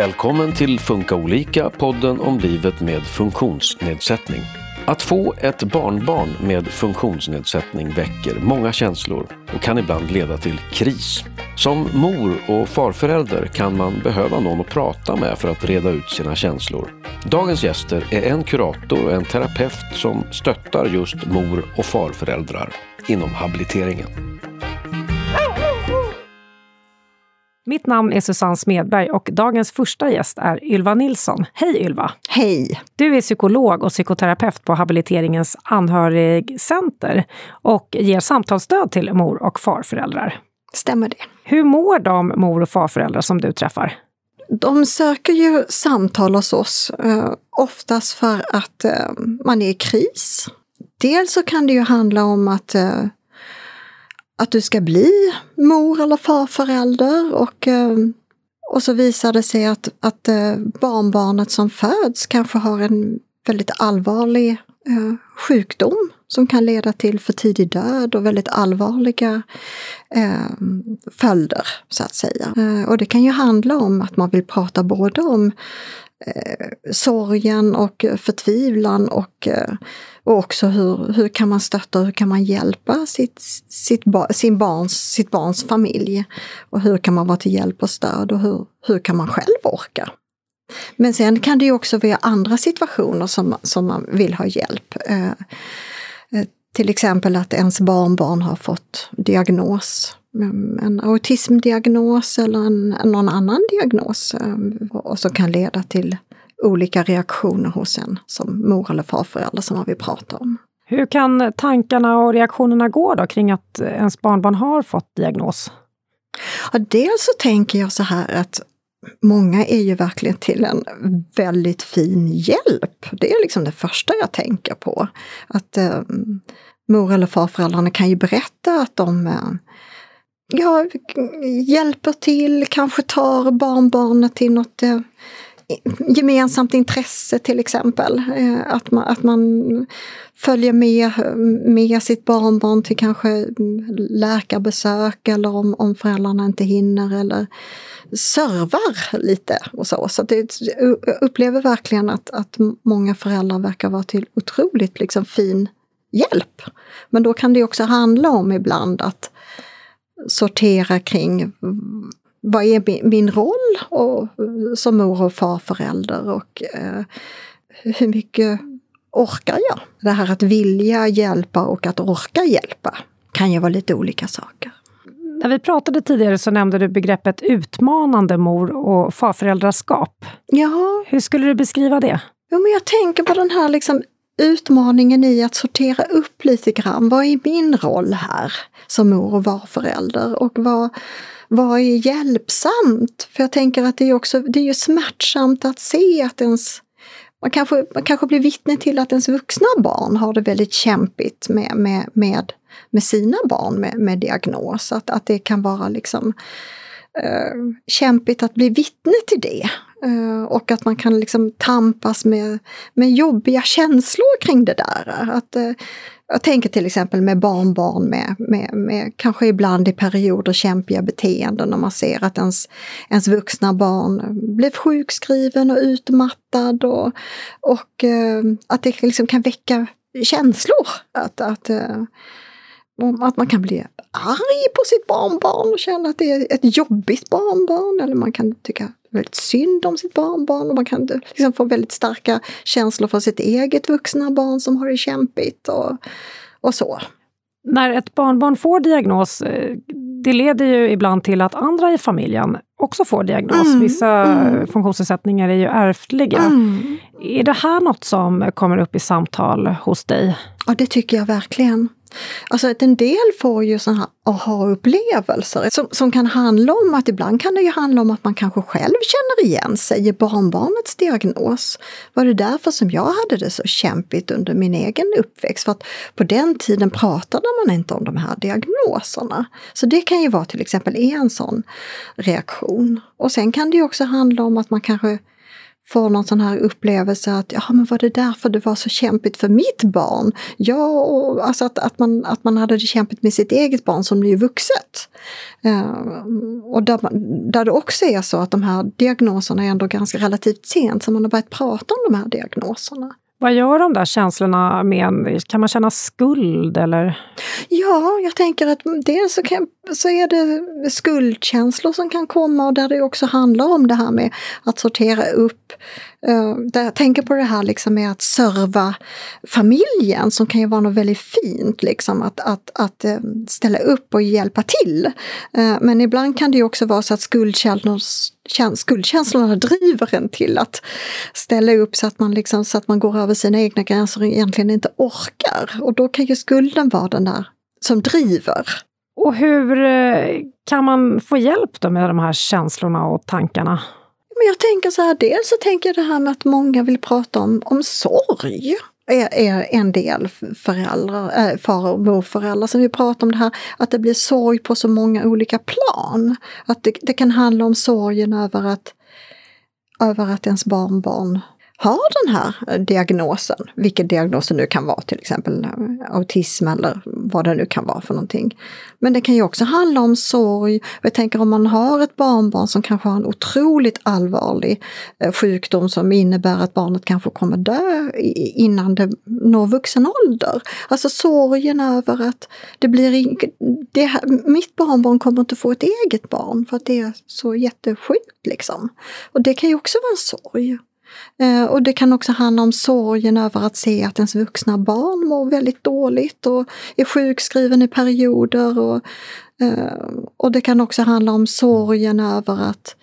Välkommen till Funka olika, podden om livet med funktionsnedsättning. Att få ett barnbarn med funktionsnedsättning väcker många känslor och kan ibland leda till kris. Som mor och farförälder kan man behöva någon att prata med för att reda ut sina känslor. Dagens gäster är en kurator och en terapeut som stöttar just mor och farföräldrar inom habiliteringen. Mitt namn är Susanne Smedberg och dagens första gäst är Ylva Nilsson. Hej Ylva! Hej! Du är psykolog och psykoterapeut på habiliteringens anhörigcenter och ger samtalsstöd till mor och farföräldrar. Stämmer det. Hur mår de mor och farföräldrar som du träffar? De söker ju samtal hos oss, eh, oftast för att eh, man är i kris. Dels så kan det ju handla om att eh, att du ska bli mor eller farförälder och, eh, och så visar det sig att, att eh, barnbarnet som föds kanske har en väldigt allvarlig eh, sjukdom som kan leda till för tidig död och väldigt allvarliga eh, följder, så att säga. Eh, och det kan ju handla om att man vill prata både om eh, sorgen och förtvivlan och eh, och också hur, hur kan man stötta och hur kan man hjälpa sitt, sitt, sin barns, sitt barns familj? Och hur kan man vara till hjälp och stöd och hur, hur kan man själv orka? Men sen kan det ju också vara andra situationer som, som man vill ha hjälp. Eh, eh till exempel att ens barnbarn har fått diagnos, mm, en autismdiagnos eller en, någon annan diagnos eh, och som kan leda till olika reaktioner hos en som mor eller farförälder som man vill prata om. Hur kan tankarna och reaktionerna gå då kring att ens barnbarn har fått diagnos? Ja, dels så tänker jag så här att många är ju verkligen till en väldigt fin hjälp. Det är liksom det första jag tänker på. Att eh, mor eller farföräldrarna kan ju berätta att de eh, ja, hjälper till, kanske tar barnbarnet till något eh, gemensamt intresse till exempel. Eh, att man, att man följer med, med sitt barnbarn till kanske läkarbesök eller om, om föräldrarna inte hinner eller servar lite och så. Så det, jag upplever verkligen att, att många föräldrar verkar vara till otroligt liksom fin hjälp. Men då kan det också handla om ibland att sortera kring vad är min roll och, som mor och farförälder och eh, hur mycket orkar jag? Det här att vilja hjälpa och att orka hjälpa kan ju vara lite olika saker. När vi pratade tidigare så nämnde du begreppet utmanande mor och farföräldraskap. Ja. Hur skulle du beskriva det? Jo, men jag tänker på den här liksom utmaningen i att sortera upp lite grann. Vad är min roll här som mor och farförälder? Och vad, vad är hjälpsamt? För jag tänker att det är också det är ju smärtsamt att se att ens man kanske, man kanske blir vittne till att ens vuxna barn har det väldigt kämpigt med, med, med, med sina barn med, med diagnos. Att, att det kan vara liksom uh, kämpigt att bli vittne till det. Uh, och att man kan liksom tampas med, med jobbiga känslor kring det där. Att, uh, jag tänker till exempel med barnbarn med, med, med kanske ibland i perioder kämpiga beteenden när man ser att ens, ens vuxna barn blir sjukskriven och utmattad och, och eh, att det liksom kan väcka känslor. Att, att, eh, att man kan bli arg på sitt barnbarn och känna att det är ett jobbigt barnbarn. Eller man kan tycka väldigt synd om sitt barnbarn och man kan liksom få väldigt starka känslor för sitt eget vuxna barn som har det kämpigt och, och så. När ett barnbarn får diagnos, eh, det leder ju ibland till att andra i familjen också får diagnos. Mm, Vissa mm. funktionsnedsättningar är ju ärftliga. Mm. Är det här något som kommer upp i samtal hos dig? Ja, det tycker jag verkligen. Alltså att en del får ju sådana här aha-upplevelser som, som kan handla om att ibland kan det ju handla om att man kanske själv känner igen sig i barnbarnets diagnos. Var det därför som jag hade det så kämpigt under min egen uppväxt? För att på den tiden pratade man inte om de här diagnoserna. Så det kan ju vara till exempel en sån reaktion. Och sen kan det ju också handla om att man kanske får någon sån här upplevelse att ja, men var det därför det var så kämpigt för mitt barn? Ja, och, alltså att, att, man, att man hade det kämpigt med sitt eget barn som blir vuxet. Uh, och där, där det också är så att de här diagnoserna är ändå ganska relativt sent som man har börjat prata om de här diagnoserna. Vad gör de där känslorna med en? Kan man känna skuld eller? Ja, jag tänker att dels så, kan, så är det skuldkänslor som kan komma och där det också handlar om det här med att sortera upp. Eh, jag tänker på det här liksom med att serva familjen som kan ju vara något väldigt fint, liksom att, att, att eh, ställa upp och hjälpa till. Eh, men ibland kan det ju också vara så att skuldkänslor skuldkänslorna driver en till att ställa upp så att man, liksom, så att man går över sina egna gränser och egentligen inte orkar. Och då kan ju skulden vara den där som driver. Och hur eh, kan man få hjälp då med de här känslorna och tankarna? Men jag tänker så här, dels så tänker jag det här med att många vill prata om, om sorg är, är en del föräldrar, äh, far och morföräldrar som vi pratar om det här, att det blir sorg på så många olika plan. Att det, det kan handla om sorgen över att, över att ens barnbarn har den här eh, diagnosen, vilken diagnos det nu kan vara, till exempel eh, autism eller vad det nu kan vara för någonting. Men det kan ju också handla om sorg. Jag tänker om man har ett barnbarn som kanske har en otroligt allvarlig eh, sjukdom som innebär att barnet kanske kommer dö innan det når vuxen ålder. Alltså sorgen över att det blir det, mitt barnbarn kommer inte få ett eget barn för att det är så jättesjukt liksom. Och det kan ju också vara en sorg. Eh, och det kan också handla om sorgen över att se att ens vuxna barn mår väldigt dåligt och är sjukskriven i perioder. Och, eh, och det kan också handla om sorgen över att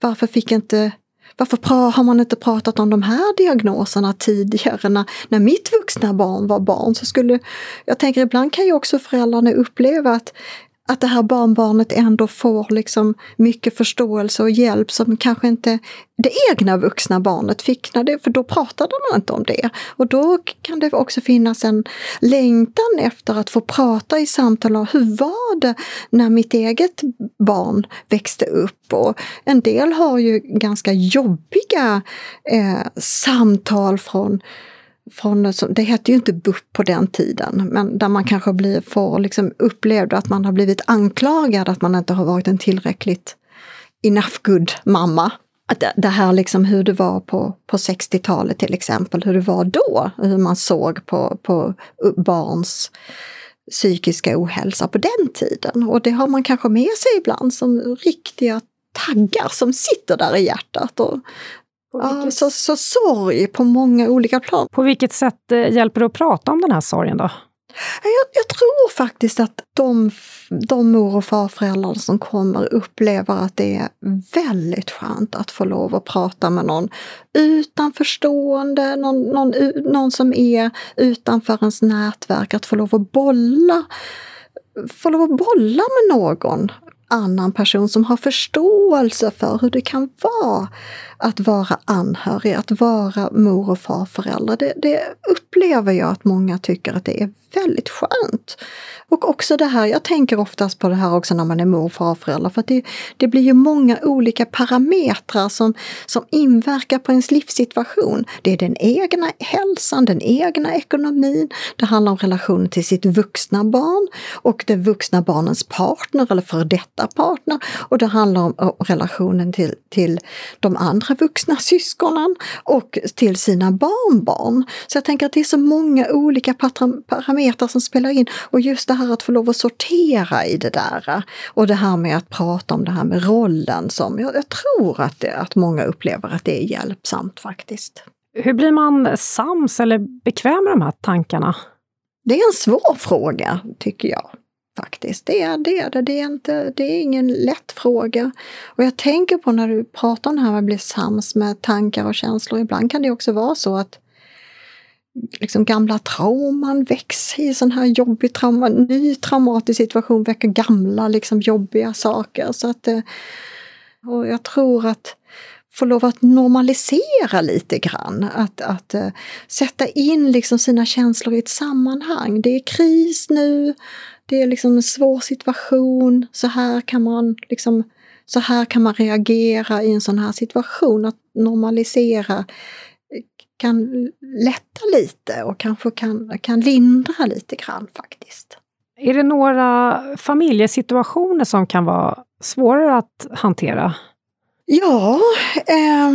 varför fick inte varför har man inte pratat om de här diagnoserna tidigare när, när mitt vuxna barn var barn? Så skulle, jag tänker ibland kan ju också föräldrarna uppleva att att det här barnbarnet ändå får liksom mycket förståelse och hjälp som kanske inte det egna vuxna barnet fick, när det, för då pratade man inte om det. Och då kan det också finnas en längtan efter att få prata i samtal om hur var det när mitt eget barn växte upp? Och en del har ju ganska jobbiga eh, samtal från från, det hette ju inte BUP på den tiden, men där man kanske blir, får liksom upplevd att man har blivit anklagad att man inte har varit en tillräckligt enough good mamma. Att det här liksom hur det var på, på 60-talet till exempel, hur det var då, hur man såg på, på barns psykiska ohälsa på den tiden. Och det har man kanske med sig ibland som riktiga taggar som sitter där i hjärtat. Och Ja, så, så sorg på många olika plan. På vilket sätt eh, hjälper det att prata om den här sorgen då? Jag, jag, tror faktiskt att de, de mor och farföräldrar som kommer upplever att det är väldigt skönt att få lov att prata med någon utanförstående, någon, någon, någon som är utanför ens nätverk, att få lov att bolla få lov att bolla med någon annan person som har förståelse för hur det kan vara att vara anhörig, att vara mor och farförälder. Det, det upplever jag att många tycker att det är väldigt skönt. Och också det här, jag tänker oftast på det här också när man är mor och farförälder, för att det, det blir ju många olika parametrar som, som inverkar på ens livssituation. Det är den egna hälsan, den egna ekonomin, det handlar om relationen till sitt vuxna barn och det vuxna barnens partner eller före detta partner och det handlar om relationen till, till de andra vuxna syskonen och till sina barnbarn. Så jag tänker att det är så många olika parametrar som spelar in och just det här att få lov att sortera i det där och det här med att prata om det här med rollen som jag, jag tror att, det, att många upplever att det är hjälpsamt faktiskt. Hur blir man sams eller bekväm med de här tankarna? Det är en svår fråga, tycker jag faktiskt. Det är det. Det, det, är, inte, det är ingen lätt fråga. Och jag tänker på när du pratar om det här med att bli sams med tankar och känslor. Ibland kan det också vara så att liksom gamla trauman växer i sån här jobbig trauma, ny traumatisk situation väcker gamla liksom jobbiga saker. Så att, eh, och jag tror att få lov att normalisera lite grann. Att, att eh, sätta in liksom sina känslor i ett sammanhang. Det är kris nu, det är liksom en svår situation, så här kan man liksom så här kan man reagera i en sån här situation. Att normalisera eh, kan lätta lite och kanske kan, kan lindra lite grann faktiskt. Är det några familjesituationer som kan vara svårare att hantera? Ja, eh,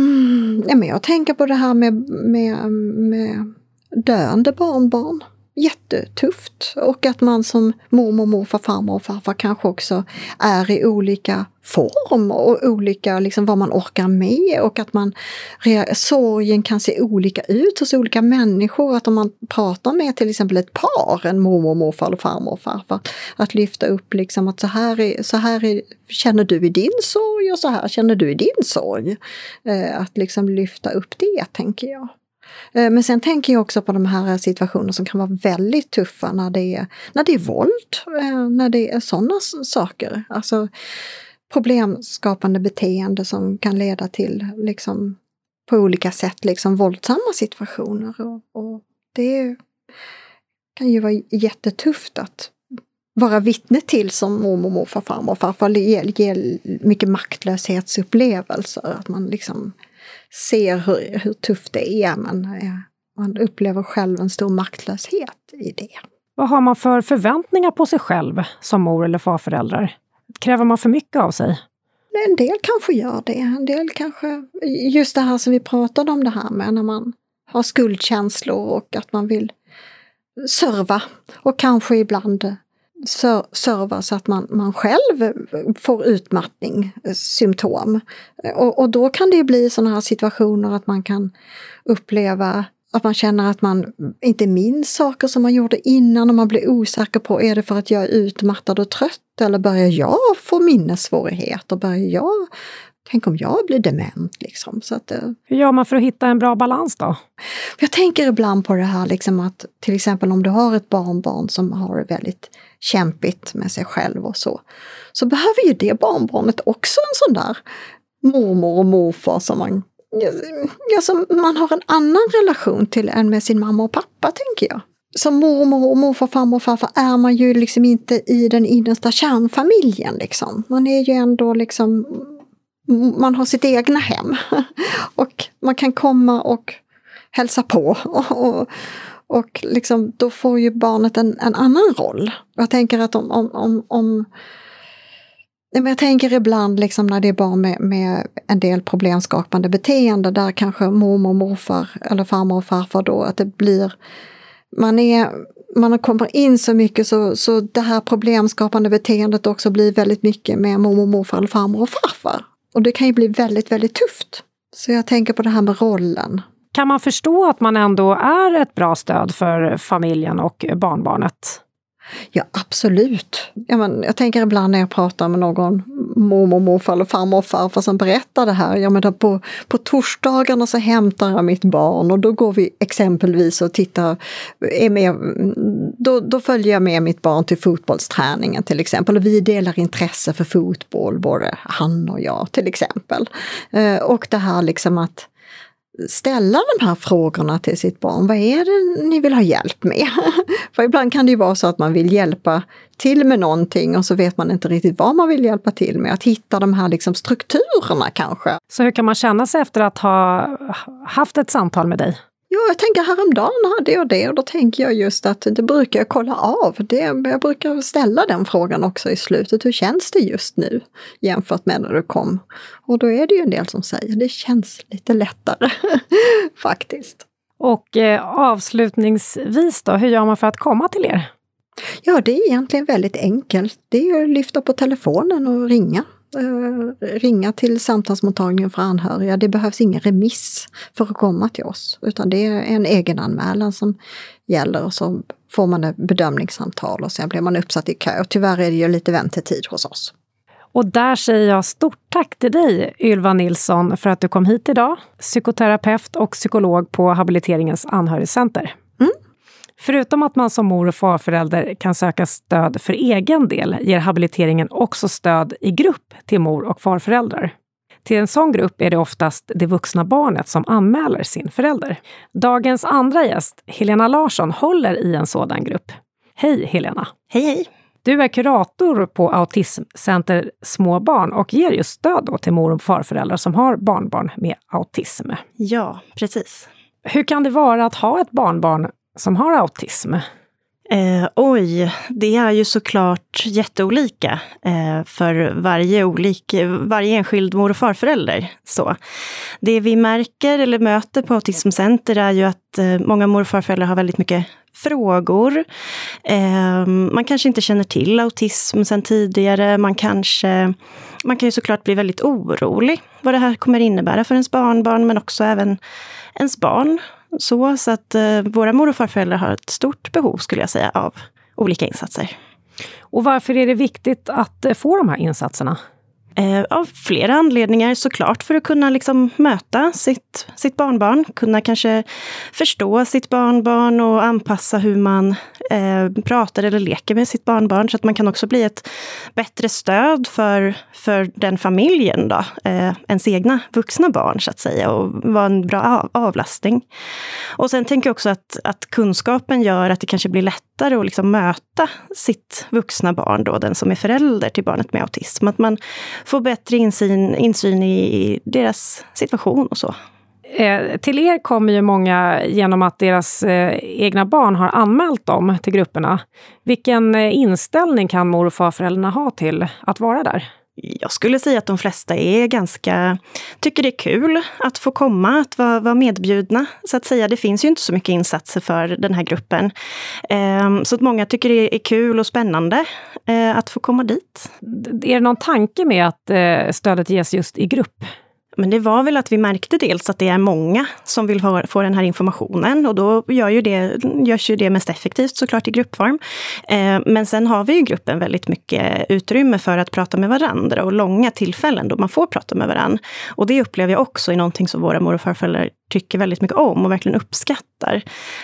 men jag tänker på det här med, med, med döende barnbarn jättetufft. Och att man som mormor, morfar, farmor och farfar kanske också är i olika form och olika, liksom vad man orkar med och att man, sorgen kan se olika ut hos olika människor. Att om man pratar med till exempel ett par, en mormor, morfar eller farmor och farfar, att lyfta upp liksom att så här, är, så här är, känner du i din sorg och så här känner du i din sorg. Eh, att liksom lyfta upp det, tänker jag. Eh, men sen tänker jag också på de här eh, situationerna som kan vara väldigt tuffa när det är, när det är våld, eh, när det är sådana saker. Alltså problemskapande beteende som kan leda till liksom på olika sätt liksom våldsamma situationer. Och, och det kan ju vara jättetufft att vara vittne till som mormor, morfar, farmor och farfar. Ger, ger mycket maktlöshetsupplevelser. Att man liksom ser hur, hur tufft det är men eh, man upplever själv en stor maktlöshet i det. Vad har man för förväntningar på sig själv som mor eller farföräldrar? Kräver man för mycket av sig? En del kanske gör det. En del kanske, just det här som vi pratade om det här med när man har skuldkänslor och att man vill serva och kanske ibland serva så att man, man själv får utmattningssymptom. Eh, eh, och, och då kan det bli sådana här situationer att man kan uppleva att man känner att man inte minns saker som man gjorde innan och man blir osäker på, är det för att jag är utmattad och trött eller börjar jag få minnessvårigheter? Börjar jag Tänk om jag blir dement liksom. Så att, eh, Hur gör man för att hitta en bra balans då? Jag tänker ibland på det här liksom att till exempel om du har ett barnbarn som har det väldigt kämpigt med sig själv och så. Så behöver ju det barnbarnet också en sån där mormor och morfar som man, ja, som man har en annan relation till än med sin mamma och pappa tänker jag. Som mormor och morfar, farmor och farfar är man ju liksom inte i den innersta kärnfamiljen liksom. Man är ju ändå liksom man har sitt egna hem. Och man kan komma och hälsa på. Och, och, och liksom, då får ju barnet en, en annan roll. Jag tänker att om, om, om, om jag tänker ibland liksom när det är barn med, med en del problemskapande beteende där kanske mormor, morfar eller farmor och farfar då att det blir man är man kommer in så mycket så, så det här problemskapande beteendet också blir väldigt mycket med mormor, morfar eller farmor och farfar. Och det kan ju bli väldigt, väldigt tufft. Så jag tänker på det här med rollen. Kan man förstå att man ändå är ett bra stöd för familjen och barnbarnet? Ja, absolut. Ja, men jag tänker ibland när jag pratar med någon mormor, morfar eller farmor och farfar som berättar det här. Ja, men då på, på torsdagarna så hämtar jag mitt barn och då går vi exempelvis och tittar, är med, då, då följer jag med mitt barn till fotbollsträningen till exempel. Och vi delar intresse för fotboll, både han och jag till exempel. Eh, och det här liksom att ställa de här frågorna till sitt barn. Vad är det ni vill ha hjälp med? För ibland kan det ju vara så att man vill hjälpa till med någonting och så vet man inte riktigt vad man vill hjälpa till med. Att hitta de här liksom strukturerna kanske. Så hur kan man känna sig efter att ha haft ett samtal med dig? Ja, jag tänker häromdagen hade jag det och då tänker jag just att det brukar jag kolla av. Det, jag brukar ställa den frågan också i slutet. Hur känns det just nu jämfört med när du kom? Och då är det ju en del som säger det känns lite lättare faktiskt. Och eh, avslutningsvis då, hur gör man för att komma till er? Ja, det är egentligen väldigt enkelt. Det är att lyfta på telefonen och ringa Eh, ringa till samtalsmottagningen för anhöriga. Det behövs ingen remiss för att komma till oss, utan det är en egenanmälan som gäller och så får man ett bedömningssamtal och sen blir man uppsatt i kö. Och tyvärr är det ju lite väntetid hos oss. Och där säger jag stort tack till dig, Ylva Nilsson, för att du kom hit idag. Psykoterapeut och psykolog på Habiliteringens anhörigcenter. Förutom att man som mor och farförälder kan söka stöd för egen del ger habiliteringen också stöd i grupp till mor och farföräldrar. Till en sån grupp är det oftast det vuxna barnet som anmäler sin förälder. Dagens andra gäst, Helena Larsson, håller i en sådan grupp. Hej Helena! Hej hej! Du är kurator på Autismcenter Små barn och ger just stöd till mor och farföräldrar som har barnbarn med autism. Ja, precis. Hur kan det vara att ha ett barnbarn som har autism? Eh, oj, det är ju såklart jätteolika eh, för varje, olik, varje enskild mor och farförälder. Så. Det vi märker eller möter på Autismcenter är ju att eh, många mor och farföräldrar har väldigt mycket frågor. Eh, man kanske inte känner till autism sedan tidigare. Man, kanske, man kan ju såklart bli väldigt orolig vad det här kommer innebära för ens barnbarn, men också även ens barn så, så att eh, våra mor och farföräldrar har ett stort behov, skulle jag säga, av olika insatser. Och varför är det viktigt att eh, få de här insatserna? Eh, av flera anledningar såklart, för att kunna liksom möta sitt, sitt barnbarn, kunna kanske förstå sitt barnbarn och anpassa hur man eh, pratar eller leker med sitt barnbarn, så att man kan också bli ett bättre stöd för, för den familjen, då, eh, ens egna vuxna barn, så att säga, och vara en bra av, avlastning. Och sen tänker jag också att, att kunskapen gör att det kanske blir lättare att liksom möta sitt vuxna barn, då, den som är förälder till barnet med autism. Att man får bättre insyn, insyn i deras situation och så. Eh, till er kommer ju många genom att deras eh, egna barn har anmält dem till grupperna. Vilken eh, inställning kan mor och farföräldrarna ha till att vara där? Jag skulle säga att de flesta är ganska, tycker det är kul att få komma, att vara, vara medbjudna. Så att säga, det finns ju inte så mycket insatser för den här gruppen. Ehm, så att många tycker det är kul och spännande eh, att få komma dit. Är det någon tanke med att eh, stödet ges just i grupp? Men det var väl att vi märkte dels att det är många som vill få, den här informationen och då gör ju det, görs ju det mest effektivt såklart i gruppform. Eh, men sen har vi i gruppen väldigt mycket utrymme för att prata med varandra och långa tillfällen då man får prata med varandra. Och det upplever jag också är någonting som våra mor och farföräldrar tycker väldigt mycket om och verkligen uppskattar.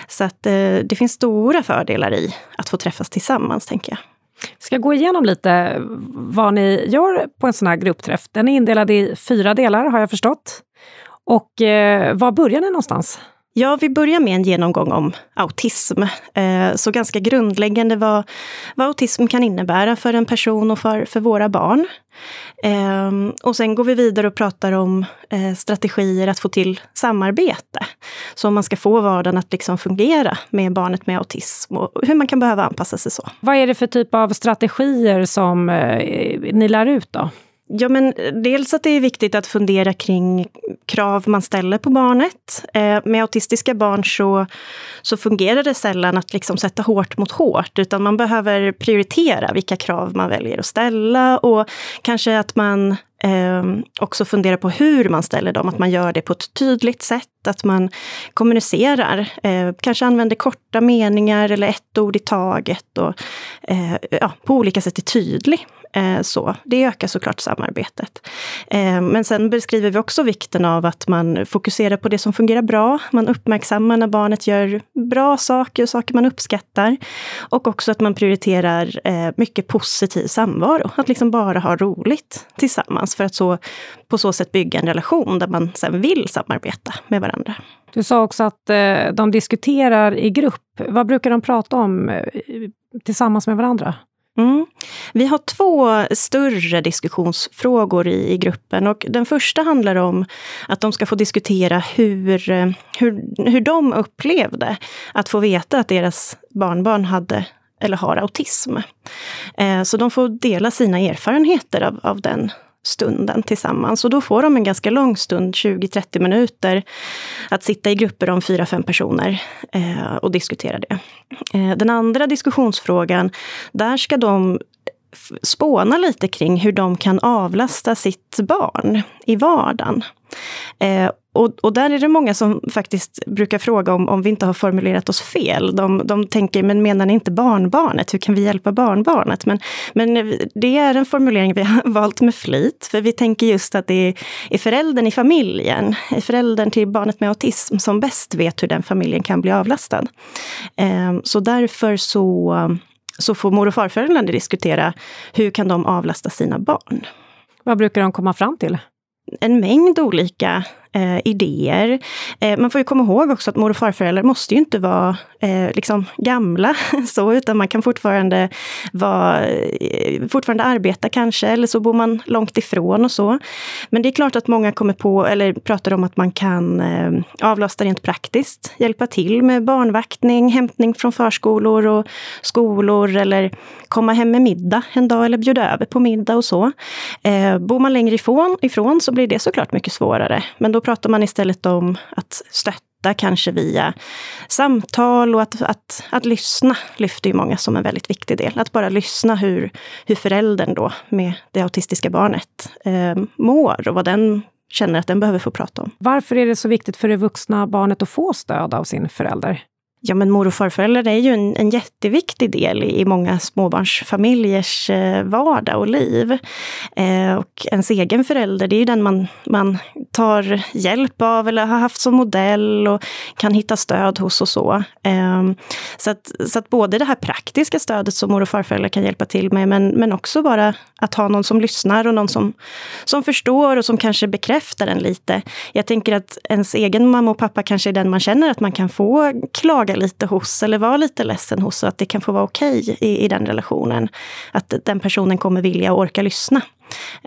Så att eh, det finns stora fördelar i att få träffas tillsammans, tänker jag. Vi ska gå igenom lite vad ni gör på en sån här gruppträff. Den är indelad i fyra delar har jag förstått. Och eh, var börjar ni någonstans? Ja, vi börjar med en genomgång om autism. Eh, så ganska grundläggande vad, vad autism kan innebära för en person och för, för våra barn. Ehm, och sen går vi vidare och pratar om eh, strategier att få till samarbete. Så om man ska få vardagen att liksom fungera med barnet med autism och hur man kan behöva anpassa sig så. Vad är det för typ av strategier som eh, ni lär ut då? Ja, men eh, dels att det är viktigt att fundera kring krav man ställer på barnet. Eh, med autistiska barn så, så fungerar det sällan att liksom sätta hårt mot hårt, utan man behöver prioritera vilka krav man väljer att ställa och kanske att man eh, också fundera på hur man ställer dem, att man gör det på ett tydligt sätt, att man kommunicerar, eh, kanske använder korta meningar eller ett ord i taget och eh, ja, på olika sätt är tydlig. Eh, så. Det ökar såklart samarbetet. Ehm, men sen beskriver vi också vikten av att man fokuserar på det som fungerar bra. Man uppmärksammar när barnet gör bra saker, saker man uppskattar. Och också att man prioriterar eh, mycket positiv samvaro. Att liksom bara ha roligt tillsammans för att så, på så sätt bygga en relation där man sen vill samarbeta med varandra. Du sa också att de diskuterar i grupp. Vad brukar de prata om tillsammans med varandra? Mm. Vi har två större diskussionsfrågor i, i, gruppen. Och den första handlar om att de ska få diskutera hur, hur, hur de upplevde att få veta att deras barnbarn hade eller har autism. Eh, så de får dela sina erfarenheter av, av den stunden tillsammans. Och då får de en ganska lång stund, 20-30 minuter, att sitta i grupper om 4-5 personer eh, och diskutera det. Eh, den andra diskussionsfrågan, där ska de spåna lite kring hur de kan avlasta sitt barn i vardagen. Eh, och, och, där är det många som faktiskt brukar fråga om, om vi inte har formulerat oss fel. De, de tänker, men menar ni inte barnbarnet? Hur kan vi hjälpa barnbarnet? Men, men det är en formulering vi har valt med flit, för vi tänker just att det är föräldern i familjen, är föräldern till barnet med autism, som bäst vet hur den familjen kan bli avlastad. Eh, så därför så så får mor och farföräldrarna diskutera hur kan de avlasta sina barn. Vad brukar de komma fram till? En mängd olika eh, idéer. Eh, man får ju komma ihåg också att mor och farföräldrar måste ju inte vara eh, liksom gamla, så, utan man kan fortfarande, vara, eh, fortfarande arbeta kanske, eller så bor man långt ifrån och så. Men det är klart att många kommer på, eller pratar om att man kan eh, avlasta rent praktiskt, hjälpa till med barnvaktning, hämtning från förskolor och skolor, eller komma hem med middag en dag, eller bjuda över på middag och så. Eh, bor man längre ifrån, ifrån så blir det såklart mycket svårare. Men då pratar man istället om att stötta kanske via samtal och att, att, att lyssna lyfter ju många som en väldigt viktig del. Att bara lyssna hur, hur föräldern då med det autistiska barnet eh, mår och vad den känner att den behöver få prata om. Varför är det så viktigt för det vuxna barnet att få stöd av sin förälder? Ja, men mor och farföräldrar är ju en, en jätteviktig del i, i många småbarnsfamiljers eh, vardag och liv. Eh, och ens egen förälder, det är ju den man, man tar hjälp av eller har haft som modell och kan hitta stöd hos och så. Eh, så, att, så att både det här praktiska stödet som mor och farföräldrar kan hjälpa till med, men, men också bara att ha någon som lyssnar och någon som, som förstår och som kanske bekräftar en lite. Jag tänker att ens egen mamma och pappa kanske är den man känner att man kan få klaga lite hos eller vara lite ledsen hos och att det kan få vara okej okay i, i den relationen. Att den personen kommer vilja och orka lyssna.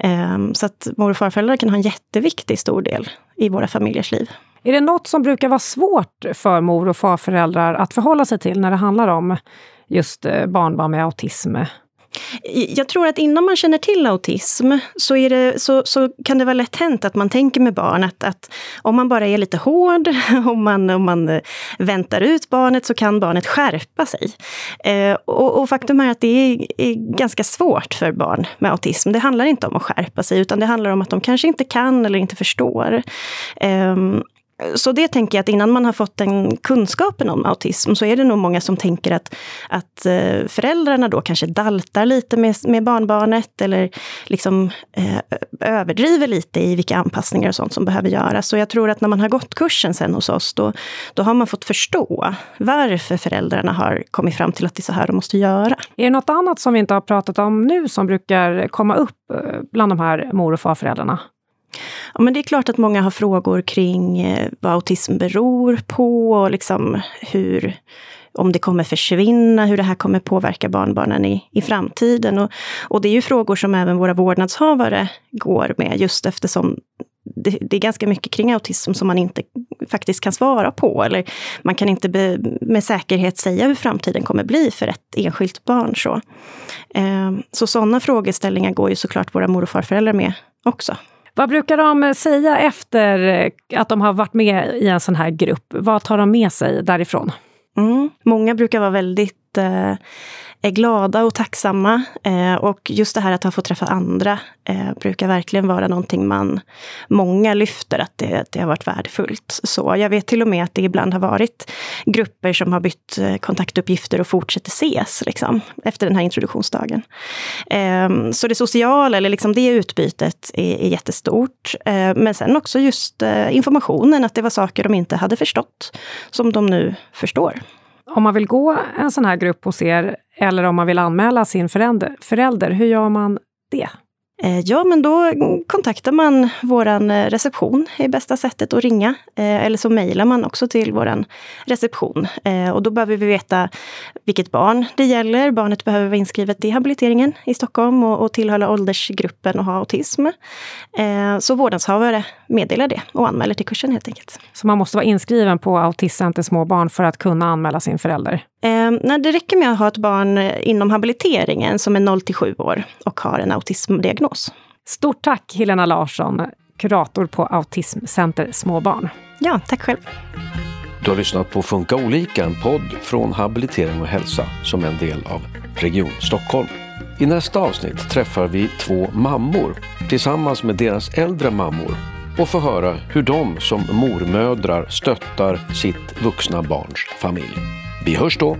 Um, så att mor och farföräldrar kan ha en jätteviktig stor del i våra familjers liv. Är det något som brukar vara svårt för mor och farföräldrar att förhålla sig till när det handlar om just eh, barnbarn med autism? Jag tror att innan man känner till autism så, är det, så, så kan det vara lätt hänt att man tänker med barn att, att om man bara är lite hård, om man, om man eh, väntar ut barnet så kan barnet skärpa sig. Eh, och, och, faktum är att det är, är, ganska svårt för barn med autism. Det handlar inte om att skärpa sig utan det handlar om att de kanske inte kan eller inte förstår. Eh, så det tänker jag att innan man har fått den kunskapen om autism så är det nog många som tänker att, att eh, föräldrarna då kanske daltar lite med, med barnbarnet eller liksom eh, överdriver lite i vilka anpassningar och sånt som behöver göras. Så jag tror att när man har gått kursen sen hos oss, då, då har man fått förstå varför föräldrarna har kommit fram till att det är så här de måste göra. Är det något annat som vi inte har pratat om nu som brukar komma upp eh, bland de här mor och farföräldrarna? Ja, men det är klart att många har frågor kring eh, vad autism beror på och liksom hur, om det kommer försvinna, hur det här kommer påverka barnbarnen i, i framtiden. Och, och det är ju frågor som även våra vårdnadshavare går med, just eftersom det, det, är ganska mycket kring autism som man inte faktiskt kan svara på. Eller man kan inte be, med säkerhet säga hur framtiden kommer bli för ett enskilt barn. Så, eh, så sådana frågeställningar går ju såklart våra mor och farföräldrar med också. Vad brukar de säga efter eh, att de har varit med i en sån här grupp? Vad tar de med sig därifrån? Mm. Många brukar vara väldigt eh, är glada och tacksamma. Eh, och just det här att ha fått träffa andra eh, brukar verkligen vara någonting man många lyfter, att det, det har varit värdefullt. Så jag vet till och med att det ibland har varit grupper som har bytt eh, kontaktuppgifter och fortsätter ses liksom, efter den här introduktionsdagen. Eh, så det sociala, eller liksom det utbytet, är, är jättestort. Ehm, men sen också just eh, informationen, att det var saker de inte hade förstått, som de nu förstår. Om man vill gå en sån här grupp hos er, eller om man vill anmäla sin förälder, förälder hur gör man det? Eh, ja, men då kontaktar man vår eh, reception, är bästa sättet att ringa. Eh, eller så mejlar man också till vår reception. Och då behöver vi veta vilket barn det gäller. Barnet behöver vara inskrivet i habiliteringen i Stockholm och, och tillhöra åldersgruppen och ha autism. Så vårdnadshavare meddelar det och anmäler till kursen helt enkelt. Så man måste vara inskriven på Autismcenter små barn för att kunna anmäla sin förälder? Eh, nej, det räcker med att ha ett barn inom habiliteringen som är 0 till 7 år och har en autismdiagnos. Stort tack Helena Larsson, kurator på Autismcenter småbarn. Ja, tack själv. Du har lyssnat på Funka olika, en podd från Habilitering och hälsa som är en del av Region Stockholm. I nästa avsnitt träffar vi två mammor tillsammans med deras äldre mammor och får höra hur de som mormödrar stöttar sitt vuxna barns familj. Vi hörs då!